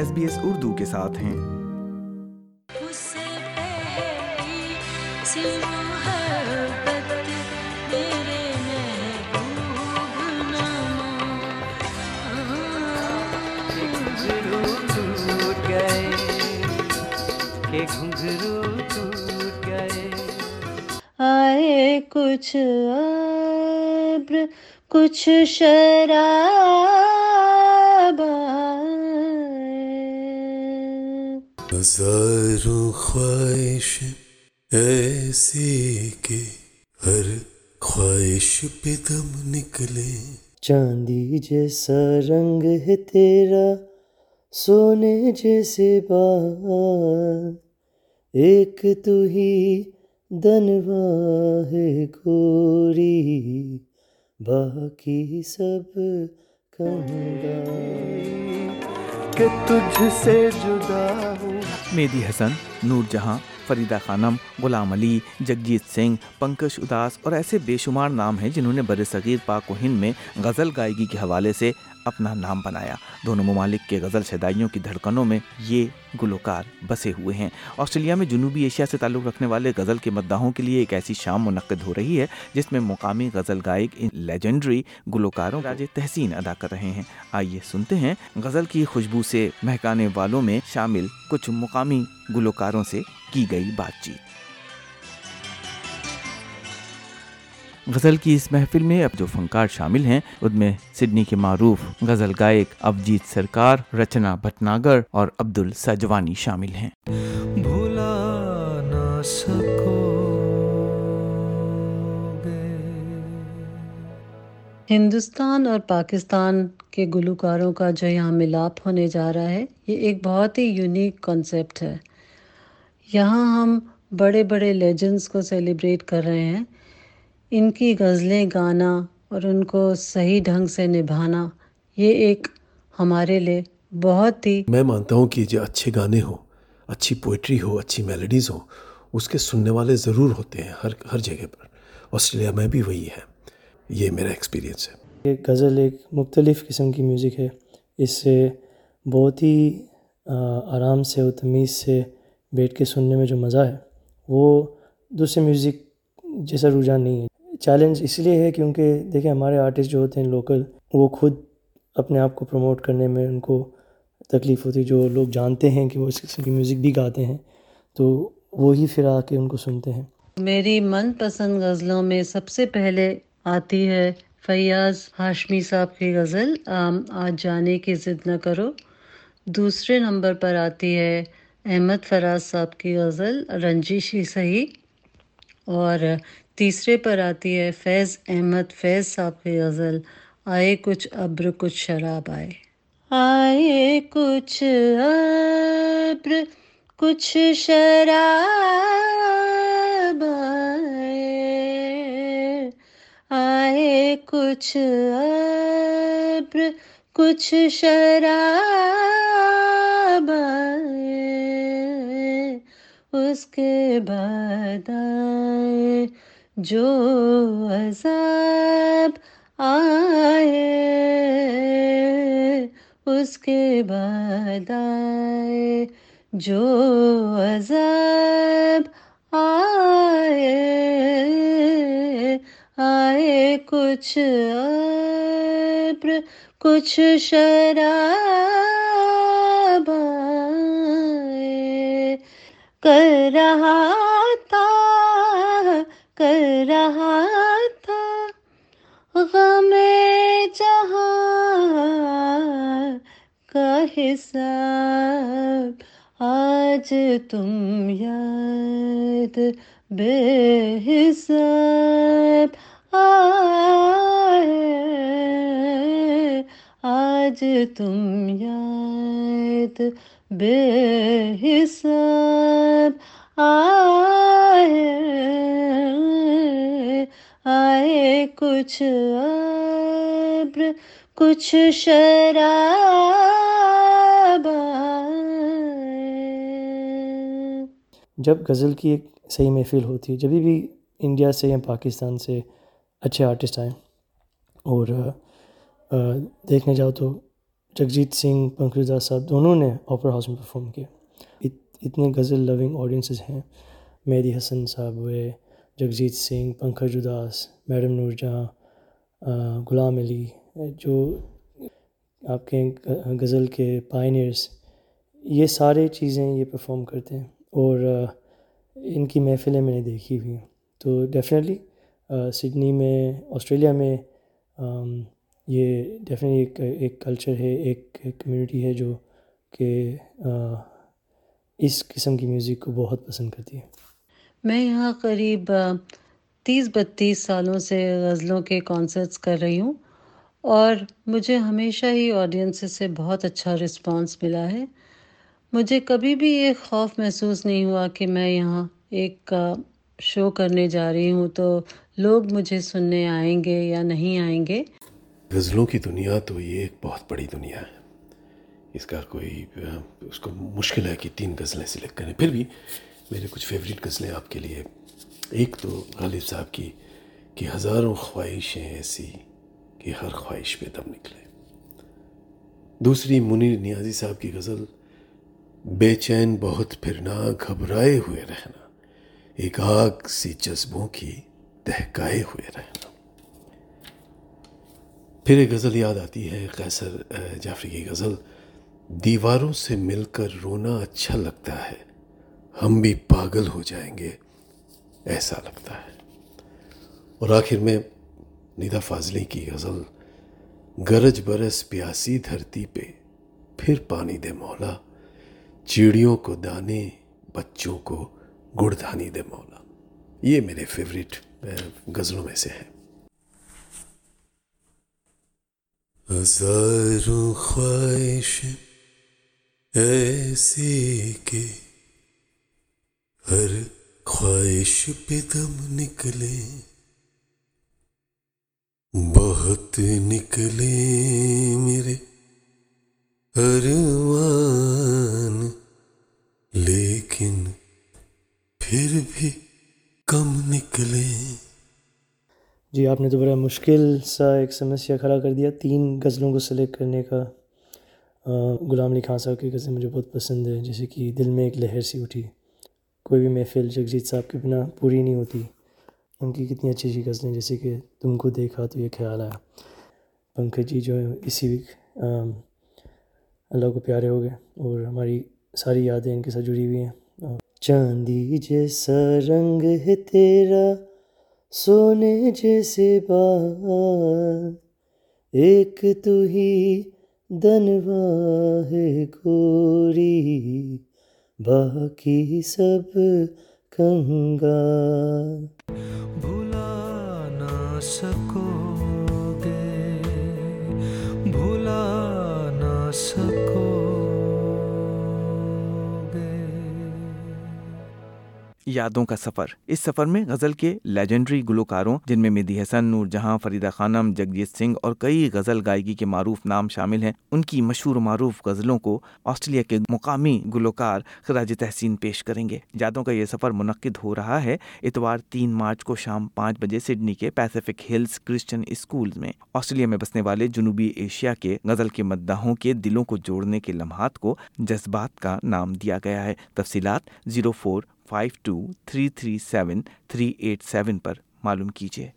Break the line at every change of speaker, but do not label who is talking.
S B S Urdu کے ساتھ ہیں۔
آئے کچھ ابر کچھ شراب۔
ہزاروں خواہش ایسی کہ ہر خواہش پہ دم نکلے۔
چاندی جیسا رنگ ہے تیرا، سونے جیسے بال ایک تو ہی دنوا ہے گوری، باقی سب کنگال کہ تجھ سے جدا ہوں۔
میدی حسن نور جہاں فریدہ خانم، غلام علی، جگجیت سنگھ پنکش اداس اور ایسے بے شمار نام ہیں جنہوں نے بر صغیر پاک و ہند میں غزل گائیگی کے حوالے سے اپنا نام بنایا۔ دونوں ممالک کے غزل شدائیوں کی دھڑکنوں میں یہ گلوکار بسے ہوئے ہیں۔ آسٹریلیا میں جنوبی ایشیا سے تعلق رکھنے والے غزل کے مداحوں کے لیے ایک ایسی شام منعقد ہو رہی ہے جس میں مقامی غزل گائک ان لیجنڈری گلوکاروں راج تحسین ادا کر رہے ہیں۔ آئیے سنتے ہیں غزل کی خوشبو سے مہکانے والوں میں شامل کچھ مقامی گلوکاروں سے۔ کی گئی بات چیت۔ غزل کی اس محفل میں اب جو فنکار شامل ہیں ان میں سڈنی کے معروف غزل گائک ابجیت سرکار رچنا بھٹناگر اور عبد السجوانی شامل ہیں۔
بھولا نہ سکو
ہندوستان اور پاکستان کے گلوکاروں کا جو یہاں ملاپ ہونے جا رہا ہے یہ ایک بہت ہی یونیک کنسیپٹ ہے۔ یہاں ہم بڑے بڑے لیجنڈس کو سیلیبریٹ کر رہے ہیں۔ ان کی غزلیں گانا اور ان کو صحیح ڈھنگ سے نبھانا یہ ایک ہمارے لیے بہت ہی
میں مانتا ہوں کہ جو اچھے گانے ہوں اچھی پوئٹری ہو اچھی میلڈیز ہوں اس کے سننے والے ضرور ہوتے ہیں ہر ہر جگہ پر۔ آسٹریلیا میں بھی وہی ہے یہ میرا ایکسپیرینس ہے۔
یہ غزل ایک مختلف قسم کی میوزک ہے۔ اس سے بہت ہی آرام سے و تمیز سے بیٹھ کے سننے میں جو مزہ ہے، وہ دوسرے میوزک جیسا رجحان نہیں ہے۔ چیلنج اس لیے ہے کیونکہ دیکھیں ہمارے آرٹسٹ جو ہوتے ہیں لوکل وہ خود اپنے آپ کو پروموٹ کرنے میں ان کو تکلیف ہوتی ہے جو لوگ جانتے ہیں کہ وہ اس قسم کی میوزک بھی گاتے ہیں، تو وہی پھر آ کے ان کو سنتے ہیں۔
میری من پسند غزلوں میں سب سے پہلے آتی ہے فیاض ہاشمی صاحب کی غزل آج جانے کی ضد نہ کرو۔ دوسرے نمبر پر آتی ہے احمد فراز صاحب کی غزل رنجش ہی صحیح اور تیسرے پر آتی ہے فیض احمد فیض صاحب کی غزل، آئے کچھ ابر کچھ شراب آئے۔ آئے کچھ ابر کچھ شراب آئے۔ آئے کچھ ابر کچھ شراب آئے۔ اس کے بعد آئے، جو عذاب آئے، اس کے بعد آئے، جو عذاب آئے آئے کچھ ابر کچھ شراب کر رہا تھا، کر رہا تھا۔ غم جہاں کا حساب آج تم یاد بے حساب آئے آج تم یاد بے حساب آئے آئے کچھ ابر، کچھ شراب
جب غزل کی ایک صحیح محفل ہوتی ہے جبھی بھی انڈیا سے یا پاکستان سے اچھے آرٹسٹ آئیں اور دیکھنے جاؤ تو جگجیت سنگھ پنکج داس صاحب دونوں نے اوپرا ہاؤس میں پرفارم کیا۔ اتنے غزل لونگ آڈینسز ہیں۔ مہدی حسن صاحب ہوئے، جگجیت سنگھ پنکج اداس میڈم نور جہاں غلام علی، جو آپ کے غزل کے پائنیئرس یہ سارے چیزیں یہ پرفارم کرتے ہیں۔ اور ان کی محفلیں میں نے دیکھی ہوئی ہیں۔ تو ڈیفینیٹلی سڈنی میں، آسٹریلیا میں یہ ڈیفینیٹلی ایک ایک کلچر ہے، ایک کمیونٹی ہے جو کہ اس قسم کی میوزک کو بہت پسند کرتی ہے۔
میں یہاں قریب تیس، بتیس سالوں سے غزلوں کے کانسرٹس کر رہی ہوں اور مجھے ہمیشہ ہی آڈینس سے بہت اچھا رسپانس ملا ہے۔ مجھے کبھی بھی یہ خوف محسوس نہیں ہوا کہ میں یہاں ایک شو کرنے جا رہی ہوں تو لوگ مجھے سننے آئیں گے یا نہیں آئیں گے۔
غزلوں کی دنیا تو یہ ایک بہت بڑی دنیا ہے۔ اس کا کوئی، اس کو مشکل ہے کہ تین غزلیں سلیکٹ کریں۔ پھر بھی میرے کچھ فیوریٹ غزلیں آپ کے لیے۔ ایک تو غالب صاحب کی کہ ہزاروں خواہشیں ایسی کہ ہر خواہش پہ دم نکلے۔ دوسری منیر نیازی صاحب کی غزل، بے چین بہت پھرنا گھبرائے ہوئے رہنا۔ ایک آگ سی جذبوں کی تہکائے ہوئے رہنا۔ پھر ایک غزل یاد آتی ہے، قیصر جعفری کی غزل۔ دیواروں سے مل کر رونا اچھا لگتا ہے، ہم بھی پاگل ہو جائیں گے، ایسا لگتا ہے۔ اور آخر میں ندا فاضلی کی غزل، گرج برس پیاسی دھرتی پہ، پھر پانی دے مولا، چیڑیوں کو دانے، بچوں کو گڑ دھانی دے مولا۔ یہ میرے فیوریٹ غزلوں میں سے ہے
ہزاروں خواہش ایسی کہ ہر خواہش پہ دم نکلے، بہت نکلے میرے ارمان۔ لیکن پھر بھی کم نکلے۔
جی آپ نے تو بڑا مشکل سا ایک سمسیا کھڑا کر دیا۔ تین غزلوں کو سلیکٹ کرنے کا غلام علی خان صاحب کی غزلیں مجھے بہت پسند ہے جیسے کہ دل میں ایک لہر سی اٹھی، کوئی بھی محفل جگجیت صاحب کے بنا پوری نہیں ہوتی۔ ان کی کتنی اچھی اچھی غزلیں، جیسے کہ تم کو دیکھا تو یہ خیال آیا۔ پنکج جی جو ہے اسی ویک اللہ کو پیارے ہو گئے اور ہماری ساری یادیں ان کے ساتھ جڑی ہوئی ہیں۔ چاندی جیسا رنگ ہے تیرا سونے جیسے با ایک تو ہی دنوا ہے گوری باقی سب کنگا
بھلا نہ سکو۔
یادوں کا سفر۔ اس سفر میں غزل کے لیجنڈری گلوکاروں، جن میں مہدی حسن، نور جہاں، فریدہ خانم، جگجیت سنگھ اور کئی غزل گائیگی کے معروف نام شامل ہیں، ان کی مشہور معروف غزلوں کو آسٹریلیا کے مقامی گلوکار خراج تحسین پیش کریں گے۔ یادوں کا یہ سفر منعقد ہو رہا ہے اتوار تین مارچ کو شام پانچ بجے سڈنی کے پیسفک ہلز کرسچن اسکول میں۔ آسٹریلیا میں بسنے والے جنوبی ایشیا کے غزل کے مداحوں کے دلوں کو جوڑنے کے لمحات کو جذبات کا نام دیا گیا ہے۔ تفصیلات، zero four five two three three seven three eight seven پر معلوم کیجیے